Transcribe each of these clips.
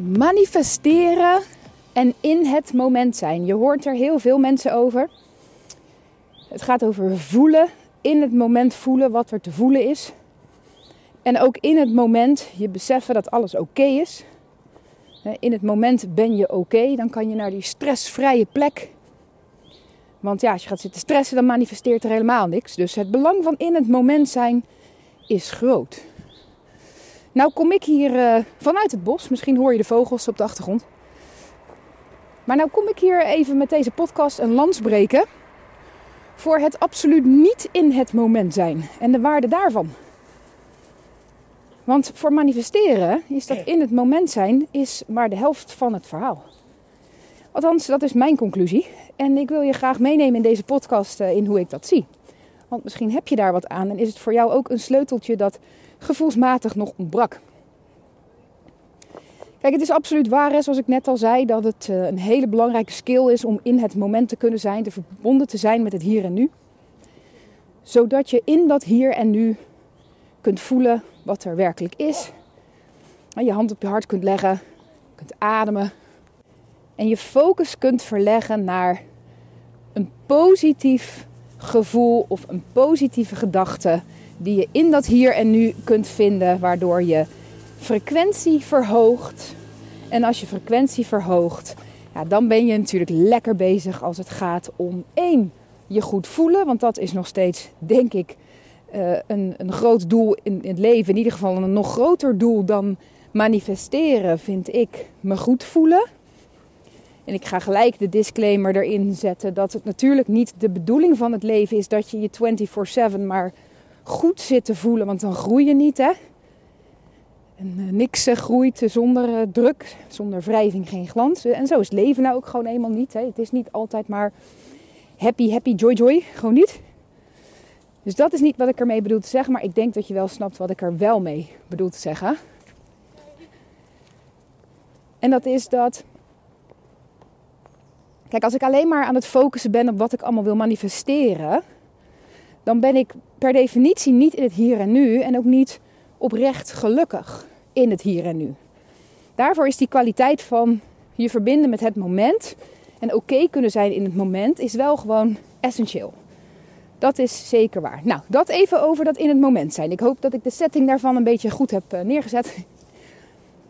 manifesteren en in het moment zijn. Je hoort er heel veel mensen over. Het gaat over voelen, in het moment voelen wat er te voelen is. En ook in het moment je beseffen dat alles oké is. In het moment ben je oké, dan kan je naar die stressvrije plek. Want ja, als je gaat zitten stressen, dan manifesteert er helemaal niks. Dus het belang van in het moment zijn is groot. Nou kom ik hier uh, vanuit het bos. Misschien hoor je de vogels op de achtergrond. Maar nou kom ik hier even met deze podcast een lans breken. Voor het absoluut niet in het moment zijn. En de waarde daarvan. Want voor manifesteren is dat in het moment zijn is maar de helft van het verhaal. Althans, dat is mijn conclusie. En ik wil je graag meenemen in deze podcast eh, in hoe ik dat zie. Want misschien heb je daar wat aan en is het voor jou ook een sleuteltje dat gevoelsmatig nog ontbrak. Kijk, het is absoluut waar, zoals ik net al zei, dat het eh, een hele belangrijke skill is om in het moment te kunnen zijn, te verbonden te zijn met het hier en nu. Zodat je in dat hier en nu kunt voelen wat er werkelijk is. Je hand op je hart kunt leggen, kunt ademen. En je focus kunt verleggen naar een positief gevoel of een positieve gedachte die je in dat hier en nu kunt vinden, waardoor je frequentie verhoogt. En als je frequentie verhoogt, ja, dan ben je natuurlijk lekker bezig als het gaat om één, je goed voelen. Want dat is nog steeds, denk ik, uh, een, een groot doel in, in, het leven. In ieder geval een nog groter doel dan manifesteren, vind ik, me goed voelen. En ik ga gelijk de disclaimer erin zetten dat het natuurlijk niet de bedoeling van het leven is dat je je 24/7 maar goed zit te voelen, want dan groei je niet, hè? En uh, niks uh, groeit zonder uh, druk, zonder wrijving geen glans. En zo is het leven nou ook gewoon eenmaal niet. Hè? Het is niet altijd maar happy, happy, joy, joy. Gewoon niet. Dus dat is niet wat ik ermee bedoel te zeggen, maar ik denk dat je wel snapt wat ik er wel mee bedoel te zeggen. En dat is dat. Kijk, als ik alleen maar aan het focussen ben op wat ik allemaal wil manifesteren, dan ben ik per definitie niet in het hier en nu en ook niet oprecht gelukkig in het hier en nu. Daarvoor is die kwaliteit van je verbinden met het moment en oké kunnen zijn in het moment is wel gewoon essentieel. Dat is zeker waar. Nou, dat even over dat in het moment zijn. Ik hoop dat ik de setting daarvan een beetje goed heb eh, neergezet.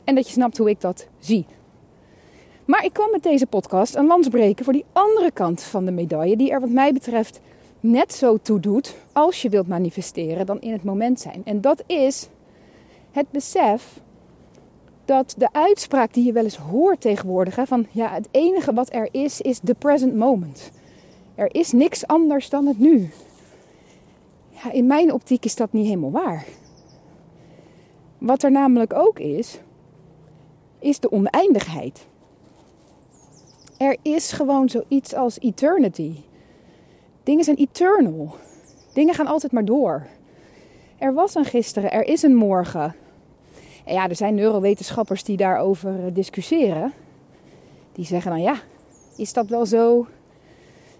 En dat je snapt hoe ik dat zie. Maar ik kwam met deze podcast een lans breken voor die andere kant van de medaille, die er wat mij betreft net zo toe doet als je wilt manifesteren dan in het moment zijn. En dat is het besef dat de uitspraak die je wel eens hoort tegenwoordig, hè, van ja, het enige wat er is, is the present moment. Er is niks anders dan het nu. Ja, in mijn optiek is dat niet helemaal waar. Wat er namelijk ook is, is de oneindigheid. Er is gewoon zoiets als eternity. Dingen zijn eternal. Dingen gaan altijd maar door. Er was een gisteren, er is een morgen. En ja, er zijn neurowetenschappers die daarover eh, discussiëren. Die zeggen dan ja, is dat wel zo?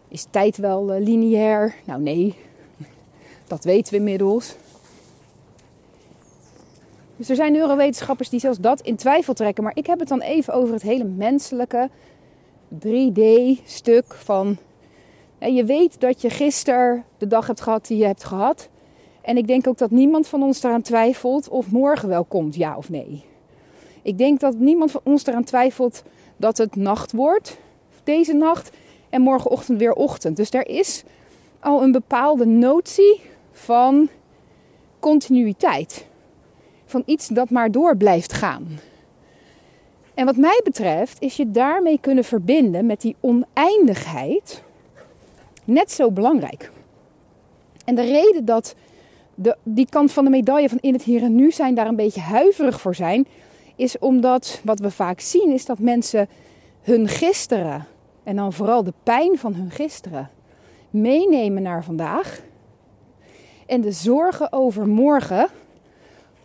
Is tijd wel uh, lineair? Nou nee, dat weten we inmiddels. Dus er zijn neurowetenschappers die zelfs dat in twijfel trekken. Maar ik heb het dan even over het hele menselijke 3D-stuk van. Je weet dat je gisteren de dag hebt gehad die je hebt gehad. En ik denk ook dat niemand van ons eraan twijfelt of morgen wel komt, ja of nee. Ik denk dat niemand van ons eraan twijfelt dat het nacht wordt, deze nacht, en morgenochtend weer ochtend. Dus er is al een bepaalde notie van continuïteit. Van iets dat maar door blijft gaan. En wat mij betreft is je daarmee kunnen verbinden met die oneindigheid net zo belangrijk. En de reden dat de, die kant van de medaille van in het hier en nu zijn daar een beetje huiverig voor zijn, is omdat wat we vaak zien is dat mensen hun gisteren en dan vooral de pijn van hun gisteren meenemen naar vandaag en de zorgen over morgen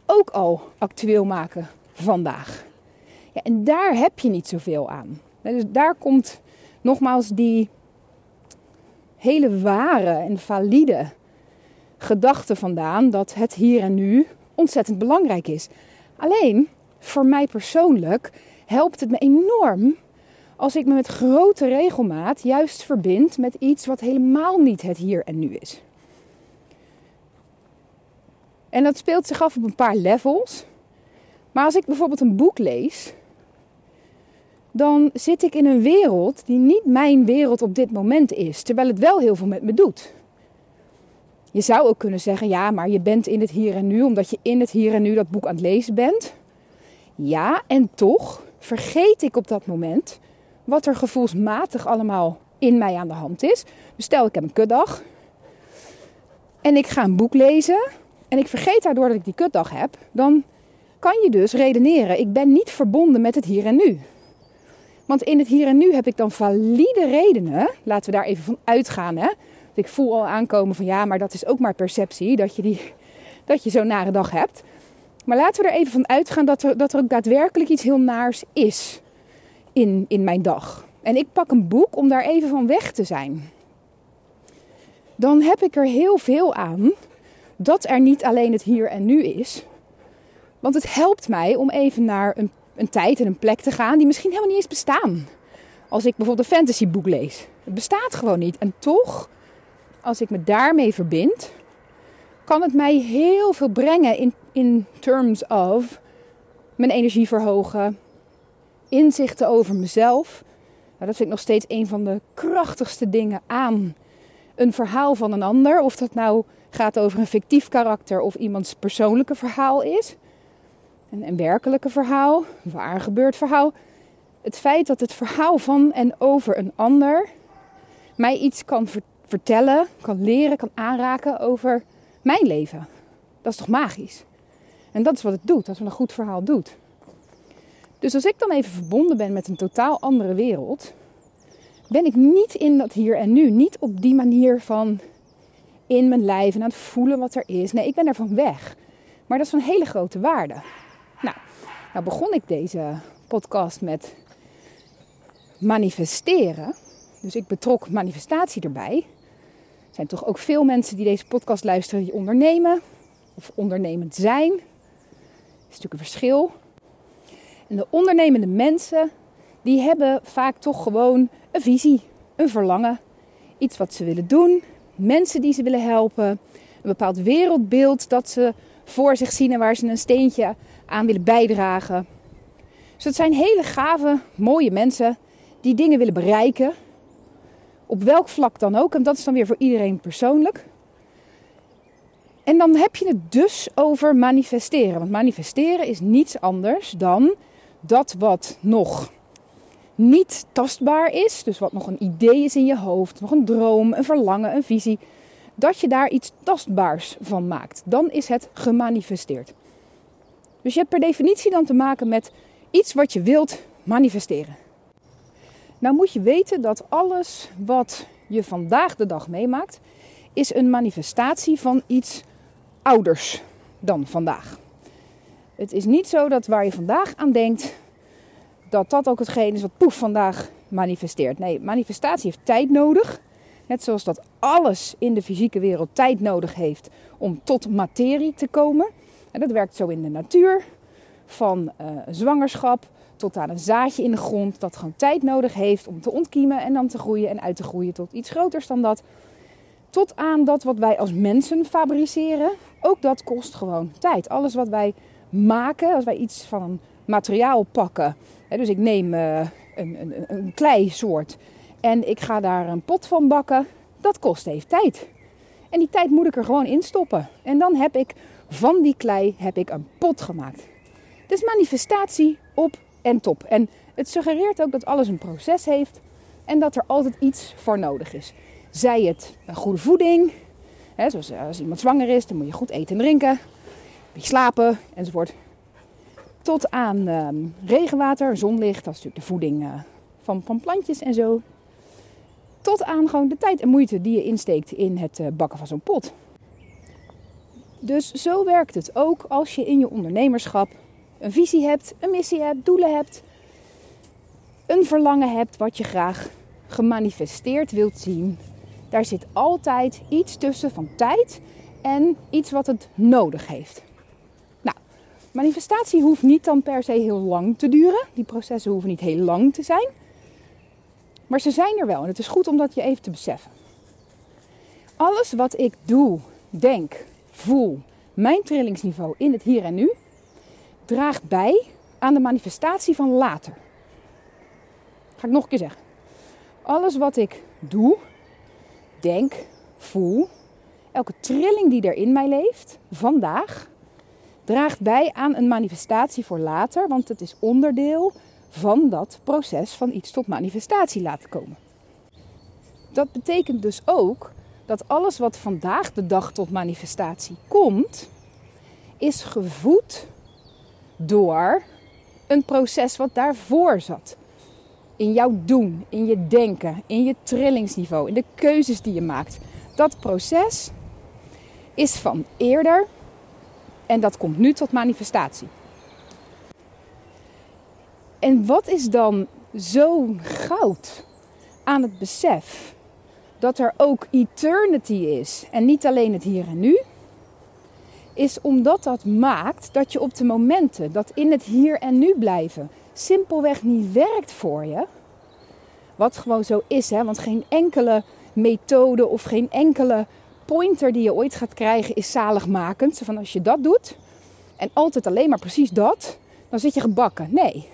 ook al actueel maken vandaag. En daar heb je niet zoveel aan. Dus daar komt nogmaals die hele ware en valide gedachte vandaan dat het hier en nu ontzettend belangrijk is. Alleen voor mij persoonlijk helpt het me enorm als ik me met grote regelmaat juist verbind met iets wat helemaal niet het hier en nu is. En dat speelt zich af op een paar levels. Maar als ik bijvoorbeeld een boek lees, dan zit ik in een wereld die niet mijn wereld op dit moment is, terwijl het wel heel veel met me doet. Je zou ook kunnen zeggen, ja, maar je bent in het hier en nu, omdat je in het hier en nu dat boek aan het lezen bent. Ja, en toch vergeet ik op dat moment wat er gevoelsmatig allemaal in mij aan de hand is. Dus stel, ik heb een kutdag en ik ga een boek lezen en ik vergeet daardoor dat ik die kutdag heb, dan kan je dus redeneren, ik ben niet verbonden met het hier en nu. Want in het hier en nu heb ik dan valide redenen, laten we daar even van uitgaan. Hè? Ik voel al aankomen van ja, maar dat is ook maar perceptie, dat je, die, dat je zo'n nare dag hebt. Maar laten we er even van uitgaan dat er, dat er ook daadwerkelijk iets heel naars is in, in mijn dag. En ik pak een boek om daar even van weg te zijn. Dan heb ik er heel veel aan dat er niet alleen het hier en nu is. Want het helpt mij om even naar een, een tijd en een plek te gaan die misschien helemaal niet eens bestaan. Als ik bijvoorbeeld een fantasyboek lees. Het bestaat gewoon niet. En toch, als ik me daarmee verbind, kan het mij heel veel brengen in, in terms of mijn energie verhogen, inzichten over mezelf. Nou, dat vind ik nog steeds een van de krachtigste dingen aan een verhaal van een ander. Of dat nou gaat over een fictief karakter of iemands persoonlijke verhaal is. Een, werkelijke verhaal, een waar gebeurd verhaal. Het feit dat het verhaal van en over een ander mij iets kan vertellen, kan leren, kan aanraken over mijn leven. Dat is toch magisch? En dat is wat het doet, als een goed verhaal doet. Dus als ik dan even verbonden ben met een totaal andere wereld, ben ik niet in dat hier en nu. Niet op die manier van in mijn lijf en aan het voelen wat er is. Nee, ik ben van weg. Maar dat is van hele grote waarde. Nou, begon ik deze podcast met manifesteren. Dus ik betrok manifestatie erbij. Er zijn toch ook veel mensen die deze podcast luisteren die ondernemen of ondernemend zijn. Dat is natuurlijk een verschil. En de ondernemende mensen, die hebben vaak toch gewoon een visie, een verlangen, iets wat ze willen doen, mensen die ze willen helpen, een bepaald wereldbeeld dat ze voor zich zien en waar ze een steentje aan willen bijdragen. Dus dat zijn hele gave, mooie mensen die dingen willen bereiken. Op welk vlak dan ook. En dat is dan weer voor iedereen persoonlijk. En dan heb je het dus over manifesteren. Want manifesteren is niets anders dan dat wat nog niet tastbaar is, dus wat nog een idee is in je hoofd, nog een droom, een verlangen, een visie, dat je daar iets tastbaars van maakt. Dan is het gemanifesteerd. Dus je hebt per definitie dan te maken met iets wat je wilt manifesteren. Nou moet je weten dat alles wat je vandaag de dag meemaakt, is een manifestatie van iets ouders dan vandaag. Het is niet zo dat waar je vandaag aan denkt, dat dat ook hetgeen is wat poef vandaag manifesteert. Nee, manifestatie heeft tijd nodig. Net zoals dat alles in de fysieke wereld tijd nodig heeft om tot materie te komen. En dat werkt zo in de natuur. Van uh, zwangerschap tot aan een zaadje in de grond. Dat gewoon tijd nodig heeft om te ontkiemen en dan te groeien en uit te groeien tot iets groters dan dat. Tot aan dat wat wij als mensen fabriceren. Ook dat kost gewoon tijd. Alles wat wij maken, als wij iets van een materiaal pakken. Hè, dus ik neem uh, een, een, een kleisoort en ik ga daar een pot van bakken. Dat kost even tijd. En die tijd moet ik er gewoon in stoppen. En dan heb ik van die klei heb ik een pot gemaakt. Dus manifestatie op en top. En het suggereert ook dat alles een proces heeft en dat er altijd iets voor nodig is. Zij het goede voeding, hè, zoals eh, als iemand zwanger is, dan moet je goed eten en drinken, een slapen enzovoort. Tot aan ehm, regenwater, zonlicht, dat is natuurlijk de voeding uh, van, van plantjes en zo. Tot aan gewoon de tijd en moeite die je insteekt in het bakken van zo'n pot. Dus zo werkt het ook als je in je ondernemerschap een visie hebt, een missie hebt, doelen hebt, een verlangen hebt wat je graag gemanifesteerd wilt zien. Daar zit altijd iets tussen van tijd en iets wat het nodig heeft. Manifestatie hoeft niet dan per se heel lang te duren. Die processen hoeven niet heel lang te zijn. Maar ze zijn er wel en het is goed om dat je even te beseffen. Alles wat ik doe, denk, voel, mijn trillingsniveau in het hier en nu, draagt bij aan de manifestatie van later. Ga ik nog een keer zeggen. Alles wat ik doe, denk, voel, elke trilling die er in mij leeft, vandaag, draagt bij aan een manifestatie voor later, want het is onderdeel van dat proces van iets tot manifestatie laten komen. Dat betekent dus ook dat alles wat vandaag de dag tot manifestatie komt, is gevoed door een proces wat daarvoor zat. In jouw doen, in je denken, in je trillingsniveau, in de keuzes die je maakt. Dat proces is van eerder en dat komt nu tot manifestatie. En wat is dan zo goud aan het besef dat er ook eternity is en niet alleen het hier en nu? Is omdat dat maakt dat je op de momenten dat in het hier en nu blijven simpelweg niet werkt voor je. Wat gewoon zo is, hè? want geen enkele methode of geen enkele pointer die je ooit gaat krijgen is zaligmakend. Van als je dat doet en altijd alleen maar precies dat, dan zit je gebakken. Nee.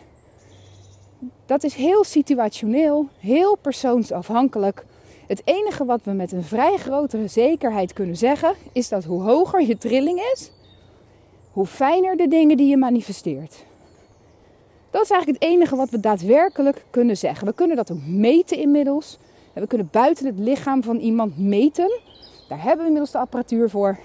Dat is heel situationeel, heel persoonsafhankelijk. Het enige wat we met een vrij grotere zekerheid kunnen zeggen, is dat hoe hoger je trilling is, hoe fijner de dingen die je manifesteert. Dat is eigenlijk het enige wat we daadwerkelijk kunnen zeggen. We kunnen dat ook meten inmiddels. We kunnen buiten het lichaam van iemand meten. Daar hebben we inmiddels de apparatuur voor.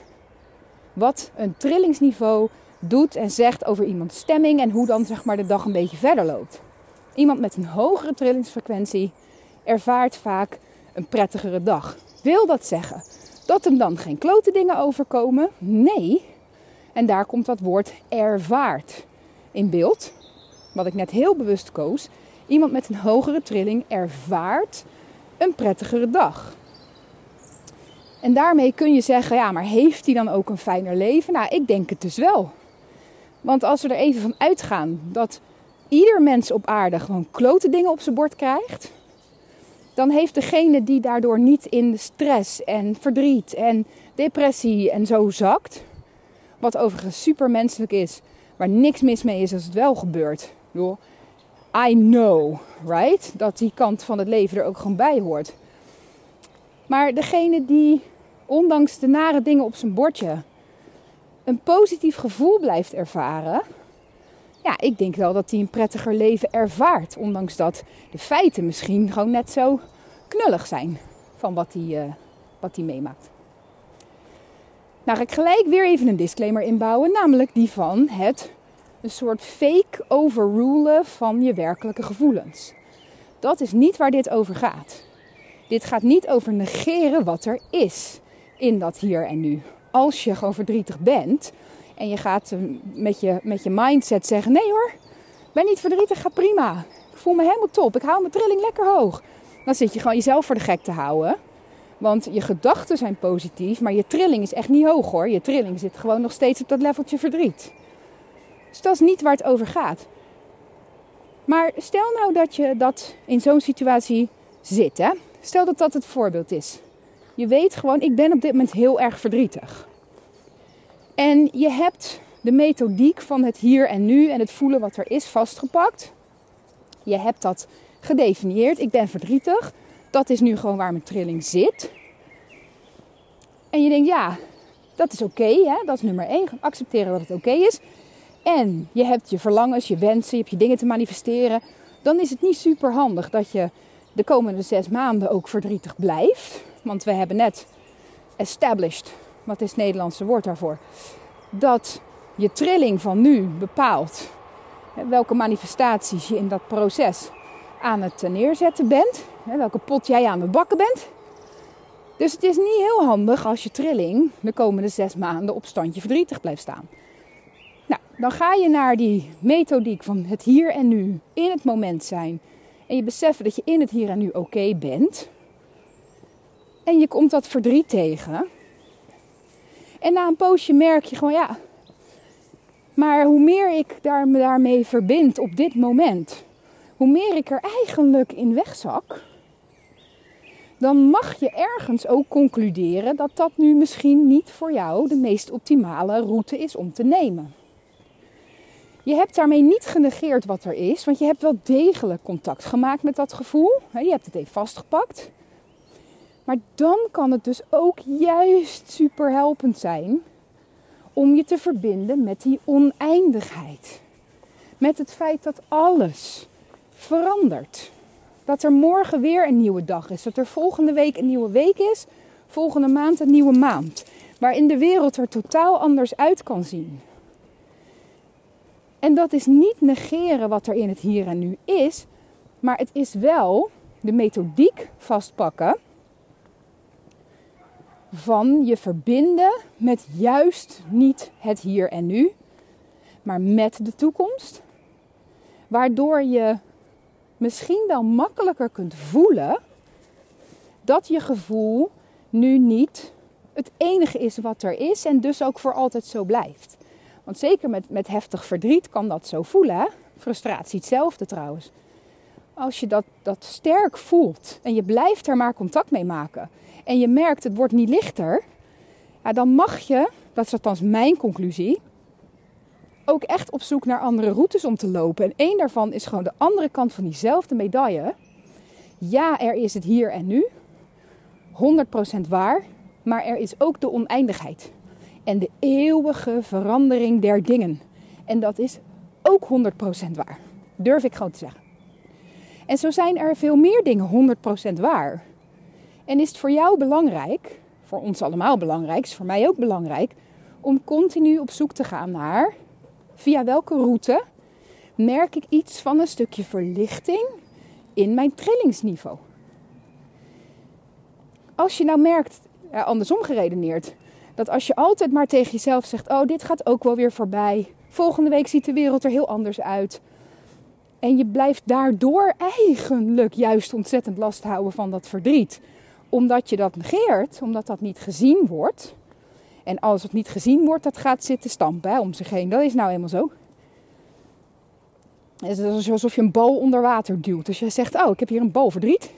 Wat een trillingsniveau doet en zegt over iemands stemming en hoe dan zeg maar de dag een beetje verder loopt. Iemand met een hogere trillingsfrequentie ervaart vaak een prettigere dag. Wil dat zeggen dat hem dan geen klote dingen overkomen? Nee. En daar komt dat woord ervaart in beeld. Wat ik net heel bewust koos. Iemand met een hogere trilling ervaart een prettigere dag. En daarmee kun je zeggen, ja, maar heeft hij dan ook een fijner leven? Nou, ik denk het dus wel. Want als we er even van uitgaan dat ieder mens op aarde gewoon klote dingen op zijn bord krijgt, dan heeft degene die daardoor niet in stress en verdriet en depressie en zo zakt, wat overigens supermenselijk is, waar niks mis mee is als het wel gebeurt. I know, right? Dat die kant van het leven er ook gewoon bij hoort. Maar degene die, ondanks de nare dingen op zijn bordje, een positief gevoel blijft ervaren. Ja, ik denk wel dat hij een prettiger leven ervaart. Ondanks dat de feiten misschien gewoon net zo knullig zijn van wat hij, uh, wat hij meemaakt. Nou ga ik gelijk weer even een disclaimer inbouwen. Namelijk die van het een soort fake overrulen van je werkelijke gevoelens. Dat is niet waar dit over gaat. Dit gaat niet over negeren wat er is in dat hier en nu. Als je gewoon verdrietig bent en je gaat eh, met je, met je mindset zeggen: Nee hoor, ben niet verdrietig, gaat prima. Ik voel me helemaal top, ik hou mijn trilling lekker hoog. Dan zit je gewoon jezelf voor de gek te houden. Want je gedachten zijn positief, maar je trilling is echt niet hoog hoor. Je trilling zit gewoon nog steeds op dat leveltje verdriet. Dus dat is niet waar het over gaat. Maar stel nou dat je dat in zo'n situatie zit. Hè? Stel dat dat het voorbeeld is. Je weet gewoon, ik ben op dit moment heel erg verdrietig. En je hebt de methodiek van het hier en nu en het voelen wat er is vastgepakt. Je hebt dat gedefinieerd. Ik ben verdrietig. Dat is nu gewoon waar mijn trilling zit. En je denkt, ja, dat is oké. dat is nummer één. Accepteren dat het oké is en je hebt je verlangens, je wensen, je hebt je dingen te manifesteren, dan is het niet super handig dat je de komende zes maanden ook verdrietig blijft. Want we hebben net established, wat is het Nederlandse woord daarvoor, dat je trilling van nu bepaalt welke manifestaties je in dat proces aan het neerzetten bent, welke pot jij aan het bakken bent. Dus het is niet heel handig als je trilling de komende zes maanden op standje verdrietig blijft staan. Nou, dan ga je naar die methodiek van het hier en nu, in het moment zijn. En je beseffen dat je in het hier en nu oké bent. En je komt dat verdriet tegen. En na een poosje merk je gewoon, ja, Maar hoe meer ik daar, me daarmee verbind op dit moment, hoe meer ik er eigenlijk in wegzak, dan mag je ergens ook concluderen dat dat nu misschien niet voor jou de meest optimale route is om te nemen. Je hebt daarmee niet genegeerd wat er is, want je hebt wel degelijk contact gemaakt met dat gevoel. Je hebt het even vastgepakt. Maar dan kan het dus ook juist super helpend zijn om je te verbinden met die oneindigheid. Met het feit dat alles verandert. Dat er morgen weer een nieuwe dag is. Dat er volgende week een nieuwe week is. Volgende maand een nieuwe maand. Waarin de wereld er totaal anders uit kan zien. En dat is niet negeren wat er in het hier en nu is. Maar het is wel de methodiek vastpakken van je verbinden met juist niet het hier en nu, maar met de toekomst. Waardoor je misschien wel makkelijker kunt voelen dat je gevoel nu niet het enige is wat er is en dus ook voor altijd zo blijft. Want zeker met, met heftig verdriet kan dat zo voelen. Frustratie hetzelfde trouwens. Als je dat, dat sterk voelt en je blijft er maar contact mee maken en je merkt het wordt niet lichter, ja, dan mag je, dat is althans mijn conclusie, ook echt op zoek naar andere routes om te lopen. En één daarvan is gewoon de andere kant van diezelfde medaille. Ja, er is het hier en nu, 100% waar, maar er is ook de oneindigheid en de eeuwige verandering der dingen. En dat is ook 100% waar. Durf ik gewoon te zeggen. En zo zijn er veel meer dingen 100% waar. En is het voor jou belangrijk, voor ons allemaal belangrijk, is voor mij ook belangrijk, om continu op zoek te gaan naar via welke route merk ik iets van een stukje verlichting in mijn trillingsniveau. Als je nou merkt, ja, andersom geredeneerd, dat als je altijd maar tegen jezelf zegt: Oh, dit gaat ook wel weer voorbij. Volgende week ziet de wereld er heel anders uit. En je blijft daardoor eigenlijk juist ontzettend last houden van dat verdriet omdat je dat negeert, omdat dat niet gezien wordt. En als het niet gezien wordt, dat gaat zitten stampen hè, om zich heen. Dat is nou helemaal zo. Het is alsof je een bal onder water duwt. Dus je zegt, oh, ik heb hier een bal verdriet.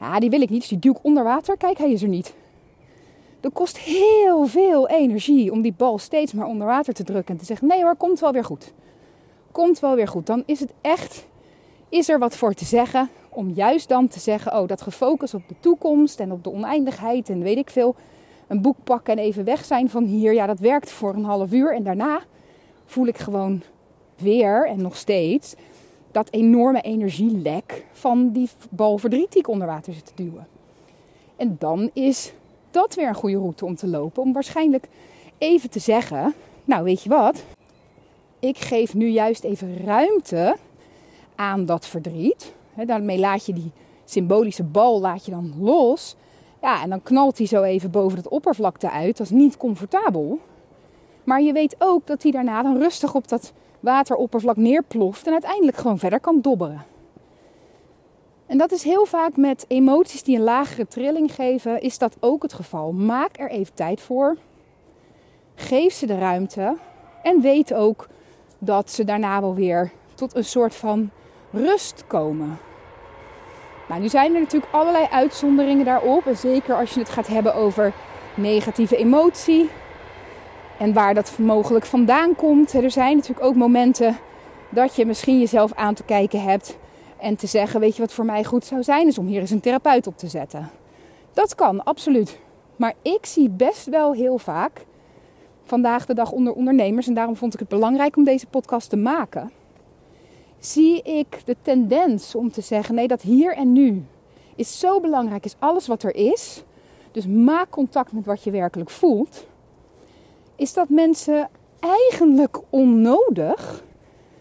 Ja, die wil ik niet, dus die duw ik onder water. Kijk, hij is er niet. Dat kost heel veel energie om die bal steeds maar onder water te drukken. En te zeggen, nee hoor, komt wel weer goed. Komt wel weer goed. Dan is het echt, is er wat voor te zeggen om juist dan te zeggen, oh, dat gefocust op de toekomst en op de oneindigheid en weet ik veel. Een boek pakken en even weg zijn van hier. Ja, dat werkt voor een half uur. En daarna voel ik gewoon weer en nog steeds dat enorme energielek van die bal verdriet die ik onder water zit te duwen. En dan is dat weer een goede route om te lopen. Om waarschijnlijk even te zeggen, nou weet je wat, ik geef nu juist even ruimte aan dat verdriet. Daarmee laat je die symbolische bal laat je dan los. Ja, en dan knalt hij zo even boven het oppervlakte uit. Dat is niet comfortabel. Maar je weet ook dat hij daarna dan rustig op dat wateroppervlak neerploft en uiteindelijk gewoon verder kan dobberen. En dat is heel vaak met emoties die een lagere trilling geven, is dat ook het geval. Maak er even tijd voor. Geef ze de ruimte. En weet ook dat ze daarna wel weer tot een soort van rust komen. Nou, nu zijn er natuurlijk allerlei uitzonderingen daarop. En zeker als je het gaat hebben over negatieve emotie. En waar dat mogelijk vandaan komt. Er zijn natuurlijk ook momenten dat je misschien jezelf aan te kijken hebt. En te zeggen, weet je wat voor mij goed zou zijn? Is om hier eens een therapeut op te zetten. Dat kan, absoluut. Maar ik zie best wel heel vaak vandaag de dag onder ondernemers. En daarom vond ik het belangrijk om deze podcast te maken zie ik de tendens om te zeggen: nee, dat hier en nu is zo belangrijk, is alles wat er is. Dus maak contact met wat je werkelijk voelt. Is dat mensen eigenlijk onnodig,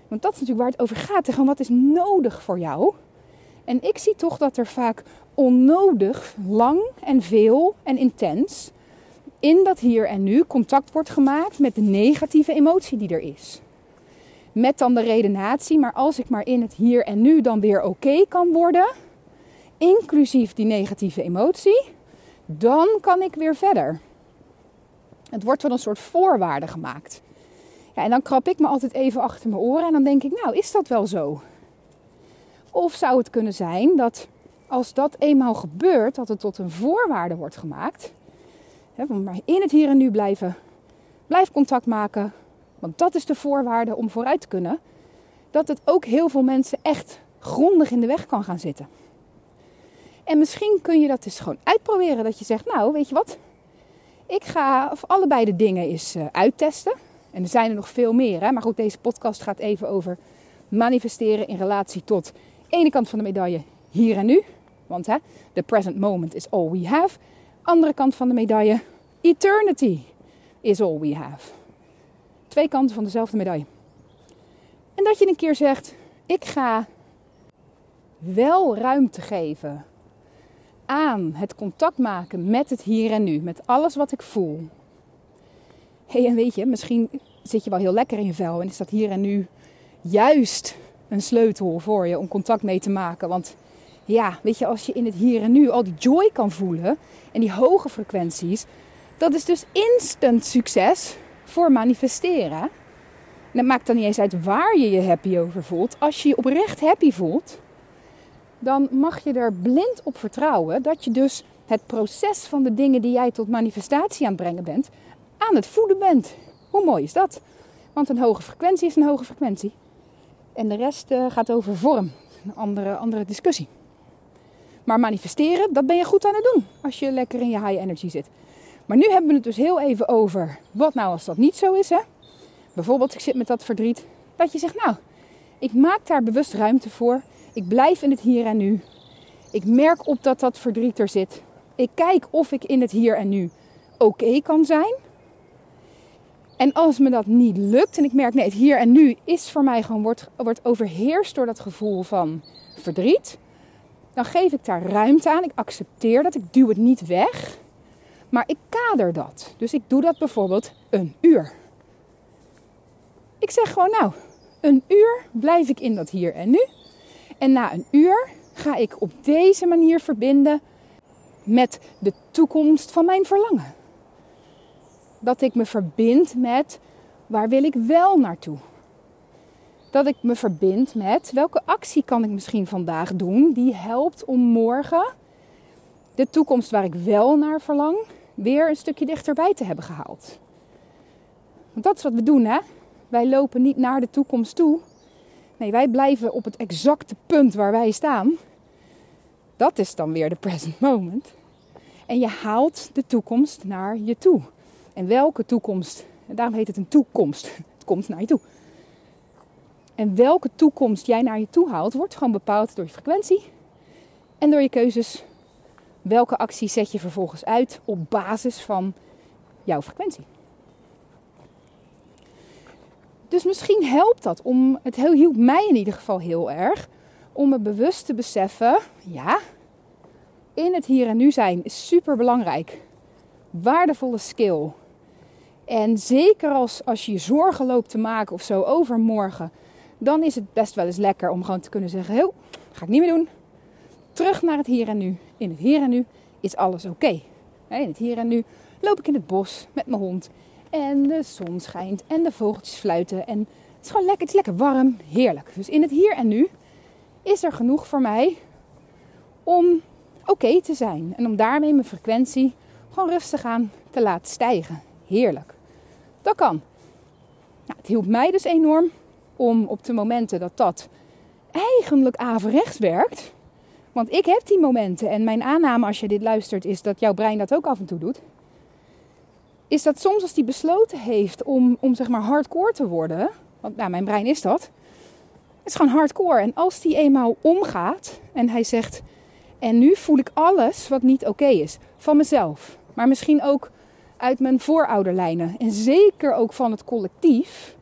want dat is natuurlijk waar het over gaat, tegen wat is nodig voor jou. En ik zie toch dat er vaak onnodig, lang en veel en intens in dat hier en nu contact wordt gemaakt met de negatieve emotie die er is met dan de redenatie. Maar als ik maar in het hier en nu dan weer oké kan worden, inclusief die negatieve emotie, dan kan ik weer verder. Het wordt wel een soort voorwaarde gemaakt. Ja, en dan krap ik me altijd even achter mijn oren en dan denk ik, nou, is dat wel zo? Of zou het kunnen zijn dat als dat eenmaal gebeurt, dat het tot een voorwaarde wordt gemaakt. Hè, maar in het hier en nu blijven. Blijf contact maken. Want dat is de voorwaarde om vooruit te kunnen. Dat het ook heel veel mensen echt grondig in de weg kan gaan zitten. En misschien kun je dat dus gewoon uitproberen. Dat je zegt, nou weet je wat. Ik ga of allebei de dingen eens uh, uittesten. En er zijn er nog veel meer. Hè? Maar goed, deze podcast gaat even over manifesteren in relatie tot ene kant van de medaille hier en nu. Want hè, the present moment is all we have. Andere kant van de medaille, eternity is all we have. Twee kanten van dezelfde medaille. En dat je een keer zegt, ik ga wel ruimte geven aan het contact maken met het hier en nu, met alles wat ik voel. hey, en weet je, misschien zit je wel heel lekker in je vel en is dat hier en nu juist een sleutel voor je om contact mee te maken. Want ja, weet je, als je in het hier en nu al die joy kan voelen en die hoge frequenties, dat is dus instant succes voor manifesteren. En het maakt dan niet eens uit waar je je happy over voelt. Als je je oprecht happy voelt, dan mag je er blind op vertrouwen dat je dus het proces van de dingen die jij tot manifestatie aan het brengen bent, aan het voeden bent. Hoe mooi is dat? Want een hoge frequentie is een hoge frequentie. En de rest uh, gaat over vorm. Een andere, andere discussie. Maar manifesteren, dat ben je goed aan het doen als je lekker in je high energy zit. Maar nu hebben we het dus heel even over wat nou als dat niet zo is. Hè? Bijvoorbeeld, ik zit met dat verdriet. Dat je zegt, nou, ik maak daar bewust ruimte voor. Ik blijf in het hier en nu. Ik merk op dat dat verdriet er zit. Ik kijk of ik in het hier en nu oké kan zijn. En als me dat niet lukt en ik merk, nee, het hier en nu is voor mij gewoon, wordt, wordt overheerst door dat gevoel van verdriet dan geef ik daar ruimte aan. Ik accepteer dat. Ik duw het niet weg. Maar ik kader dat. Dus ik doe dat bijvoorbeeld een uur. Ik zeg gewoon, nou, een uur blijf ik in dat hier en nu. En na een uur ga ik op deze manier verbinden met de toekomst van mijn verlangen. Dat ik me verbind met waar wil ik wel naartoe dat ik me verbind met welke actie kan ik misschien vandaag doen die helpt om morgen de toekomst waar ik wel naar verlang weer een stukje dichterbij te hebben gehaald. Want dat is wat we doen, hè? Wij lopen niet naar de toekomst toe. Nee, wij blijven op het exacte punt waar wij staan. Dat is dan weer de present moment. En je haalt de toekomst naar je toe. En welke toekomst? En daarom heet het een toekomst. Het komt naar je toe. En welke toekomst jij naar je toe haalt, wordt gewoon bepaald door je frequentie en door je keuzes. Welke actie zet je vervolgens uit op basis van jouw frequentie? Dus misschien helpt dat om, het hielp mij in ieder geval heel erg, om me bewust te beseffen, ja, in het hier en nu zijn is super belangrijk. Waardevolle skill. En zeker als, als je je zorgen loopt te maken of zo over morgen, dan is het best wel eens lekker om gewoon te kunnen zeggen: Heel, ga ik niet meer doen. Terug naar het hier en nu. In het hier en nu is alles oké. In het hier en nu loop ik in het bos met mijn hond. En de zon schijnt en de vogeltjes fluiten. En het is gewoon lekker, het is lekker warm, heerlijk. Dus in het hier en nu is er genoeg voor mij om oké te zijn. En om daarmee mijn frequentie gewoon rustig aan te laten stijgen. Heerlijk. Dat kan. Nou, het hielp mij dus enorm om op de momenten dat dat eigenlijk averechts werkt. Want ik heb die momenten en mijn aanname als je dit luistert is dat jouw brein dat ook af en toe doet. Is dat soms als die besloten heeft om, om zeg maar hardcore te worden. Want nou, mijn brein is dat. Het is gewoon hardcore. En als die eenmaal omgaat en hij zegt... En nu voel ik alles wat niet oké is. Van mezelf. Maar misschien ook uit mijn voorouderlijnen. En zeker ook van het collectief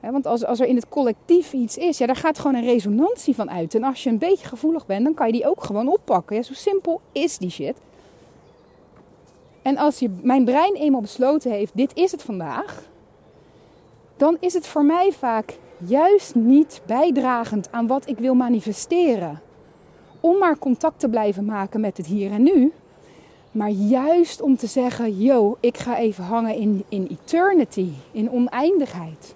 want als, als er in het collectief iets is, ja, daar gaat gewoon een resonantie van uit. En als je een beetje gevoelig bent, dan kan je die ook gewoon oppakken. Ja, zo simpel is die shit. En als je, mijn brein eenmaal besloten heeft, dit is het vandaag, dan is het voor mij vaak juist niet bijdragend aan wat ik wil manifesteren. Om maar contact te blijven maken met het hier en nu, Maar juist om te zeggen, yo, ik ga even hangen in, in eternity, in oneindigheid.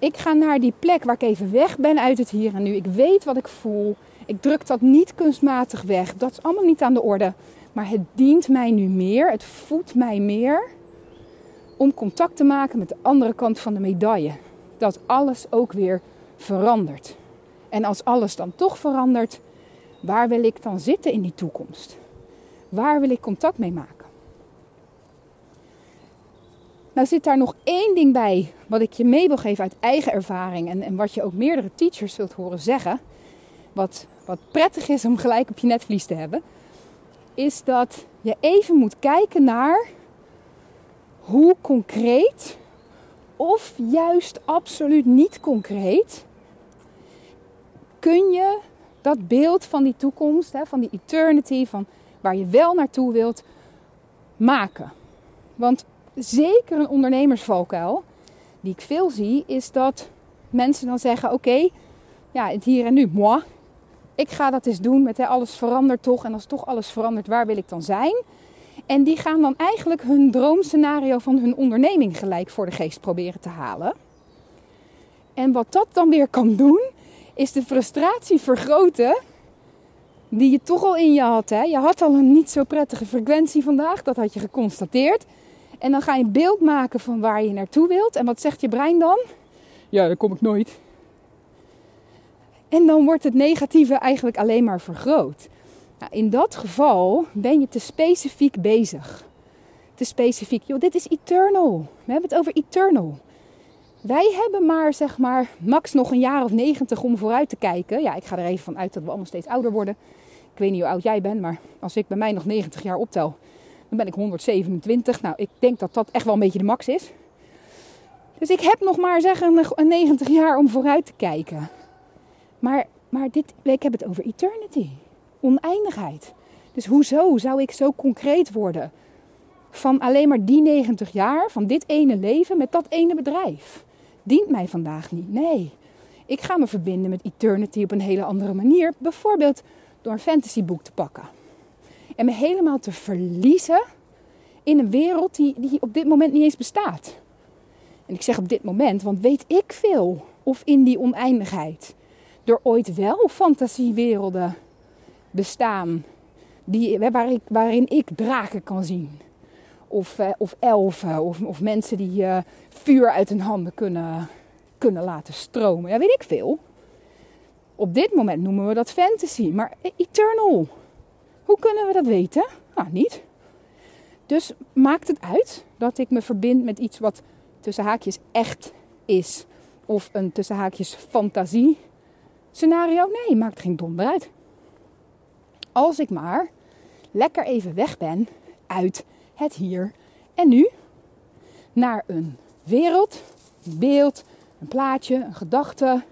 Ik ga naar die plek waar ik even weg ben uit het hier en nu. Ik weet wat ik voel. Ik druk dat niet kunstmatig weg. Dat is allemaal niet aan de orde. Maar het dient mij nu meer. Het voedt mij meer om contact te maken met de andere kant van de medaille. Dat alles ook weer verandert. En als alles dan toch verandert, waar wil ik dan zitten in die toekomst? Waar wil ik contact mee maken? Nou zit daar nog één ding bij wat ik je mee wil geven uit eigen ervaring en, en wat je ook meerdere teachers zult horen zeggen. Wat, wat prettig is om gelijk op je netvlies te hebben. Is dat je even moet kijken naar hoe concreet of juist absoluut niet concreet kun je dat beeld van die toekomst, van die eternity, van waar je wel naartoe wilt, maken. Want zeker een ondernemersvalkuil, die ik veel zie, is dat mensen dan zeggen: Oké, ja, het hier en nu, moi. Ik ga dat eens doen met hè, alles verandert toch. En als toch alles verandert, waar wil ik dan zijn? En die gaan dan eigenlijk hun droomscenario van hun onderneming gelijk voor de geest proberen te halen. En wat dat dan weer kan doen, is de frustratie vergroten die je toch al in je had. Hè? Je had al een niet zo prettige frequentie vandaag, dat had je geconstateerd. En dan ga je een beeld maken van waar je naartoe wilt. En wat zegt je brein dan? Ja, daar kom ik nooit. En dan wordt het negatieve eigenlijk alleen maar vergroot. Nou, in dat geval ben je te specifiek bezig. Te specifiek. Joh, dit is eternal. We hebben het over eternal. Wij hebben maar, zeg maar, max nog een jaar of negentig om vooruit te kijken. Ja, ik ga er even van uit dat we allemaal steeds ouder worden. Ik weet niet hoe oud jij bent, maar als ik bij mij nog 90 jaar optel, dan ben ik 127. Nou, ik denk dat dat echt wel een beetje de max is. Dus ik heb nog maar zeggen een 90 jaar om vooruit te kijken. Maar, maar dit, ik heb het over eternity. Oneindigheid. Dus hoezo zou ik zo concreet worden? Van alleen maar die 90 jaar, van dit ene leven met dat ene bedrijf. Dient mij vandaag niet. Nee. Ik ga me verbinden met eternity op een hele andere manier. Bijvoorbeeld door een fantasyboek te pakken. En me helemaal te verliezen in een wereld die, die op dit moment niet eens bestaat. En ik zeg op dit moment, want weet ik veel of in die oneindigheid er ooit wel fantasiewerelden bestaan die, waar ik, waarin ik draken kan zien. Of, eh, of elfen, of, of mensen die uh, vuur uit hun handen kunnen, kunnen laten stromen. Ja, weet ik veel. Op dit moment noemen we dat fantasy, maar eternal. Hoe kunnen we dat weten? Nou, niet. Dus maakt het uit dat ik me verbind met iets wat tussen haakjes echt is. Of een tussen haakjes fantasie scenario? Nee, maakt geen donder uit. Als ik maar lekker even weg ben uit het hier en nu. Naar een wereld, een beeld, een plaatje, een gedachte,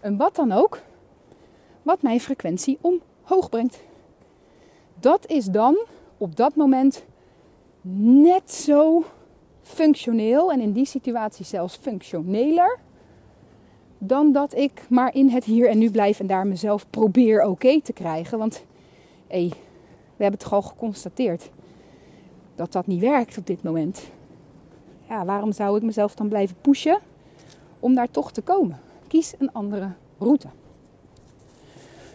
een wat dan ook. Wat mijn frequentie omhoog brengt. Dat is dan op dat moment net zo functioneel en in die situatie zelfs functioneler dan dat ik maar in het hier en nu blijf en daar mezelf probeer oké te krijgen. Want hé, we hebben het al geconstateerd dat dat niet werkt op dit moment. Ja, waarom zou ik mezelf dan blijven pushen om daar toch te komen? Kies een andere route.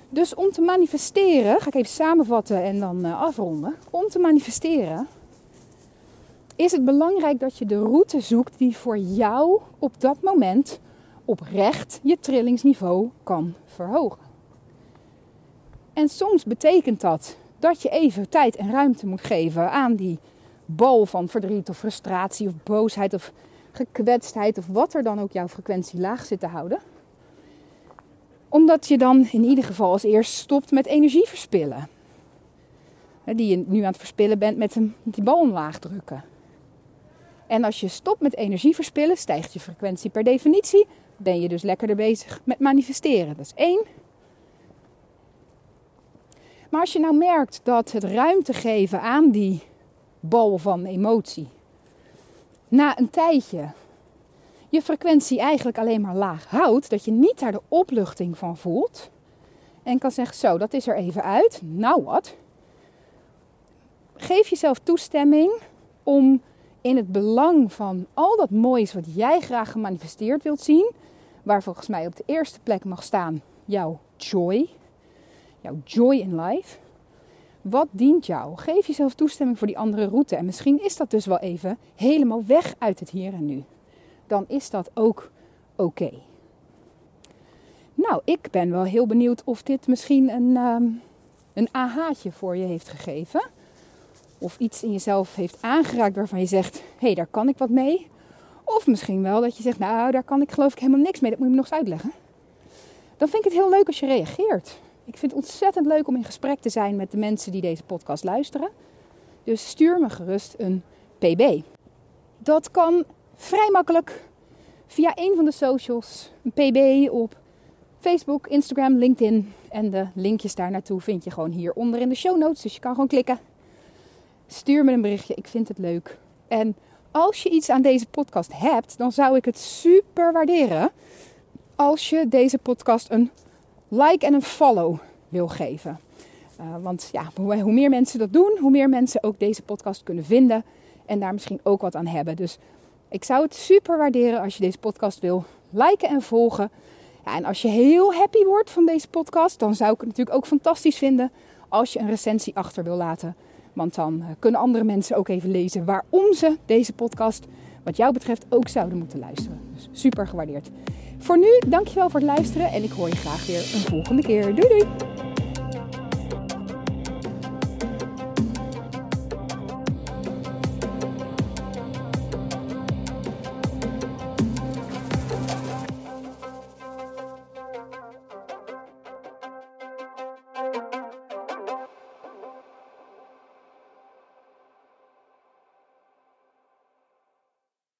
Dus om te manifesteren, ga ik even samenvatten en dan uh, afronden. Om te manifesteren is het belangrijk dat je de route zoekt die voor jou op dat moment oprecht je trillingsniveau kan verhogen. En soms betekent dat dat je even tijd en ruimte moet geven aan die bal van verdriet of frustratie of boosheid of gekwetstheid of wat er dan ook jouw frequentie laag zit te houden. Omdat je dan in ieder geval als eerst stopt met energie verspillen. Die je nu aan het verspillen bent met die bal omlaag drukken. En als je stopt met energie verspillen, stijgt je frequentie per definitie. Ben je dus lekkerder bezig met manifesteren. Dat is één. Maar als je nou merkt dat het ruimte geven aan die bal van emotie, na een tijdje je frequentie eigenlijk alleen maar laag houdt, dat je niet daar de opluchting van voelt en kan zeggen: Zo, dat is er even uit. Nou wat? geef jezelf toestemming om in het belang van al dat moois wat jij graag gemanifesteerd wilt zien, waar volgens mij op de eerste plek mag staan jouw joy, jouw joy in life. Wat dient jou? Geef jezelf toestemming voor die andere route. En misschien is dat dus wel even helemaal weg uit het hier en nu. Dan is dat ook oké. Nou, ik ben wel heel benieuwd of dit misschien een, um, een ahaatje voor je heeft gegeven. Of iets in jezelf heeft aangeraakt waarvan je zegt: hé, hey, daar kan ik wat mee. Of misschien wel dat je zegt: nou, daar kan ik geloof ik helemaal niks mee. Dat moet je me nog eens uitleggen. Dan vind ik het heel leuk als je reageert. Ik vind het ontzettend leuk om in gesprek te zijn met de mensen die deze podcast luisteren. Dus stuur me gerust een PB. Dat kan vrij makkelijk via een van de socials. Een PB op Facebook, Instagram, LinkedIn. En de linkjes daar naartoe vind je gewoon hieronder in de show notes. Dus je kan gewoon klikken. Stuur me een berichtje. Ik vind het leuk. En als je iets aan deze podcast hebt, dan zou ik het super waarderen als je deze podcast een like en een follow wil geven. Uh, want ja, hoe, hoe, meer mensen dat doen, hoe meer mensen ook deze podcast kunnen vinden en daar misschien ook wat aan hebben. Dus ik zou het super waarderen als je deze podcast wil liken en volgen. Ja, en als je heel happy wordt van deze podcast, dan zou ik het natuurlijk ook fantastisch vinden als je een recensie achter wil laten. Want dan eh, kunnen andere mensen ook even lezen waarom ze deze podcast, wat jou betreft, ook zouden moeten luisteren. Dus super gewaardeerd. Voor nu, dankjewel voor het luisteren en ik hoor je graag weer een volgende keer. Doei doei!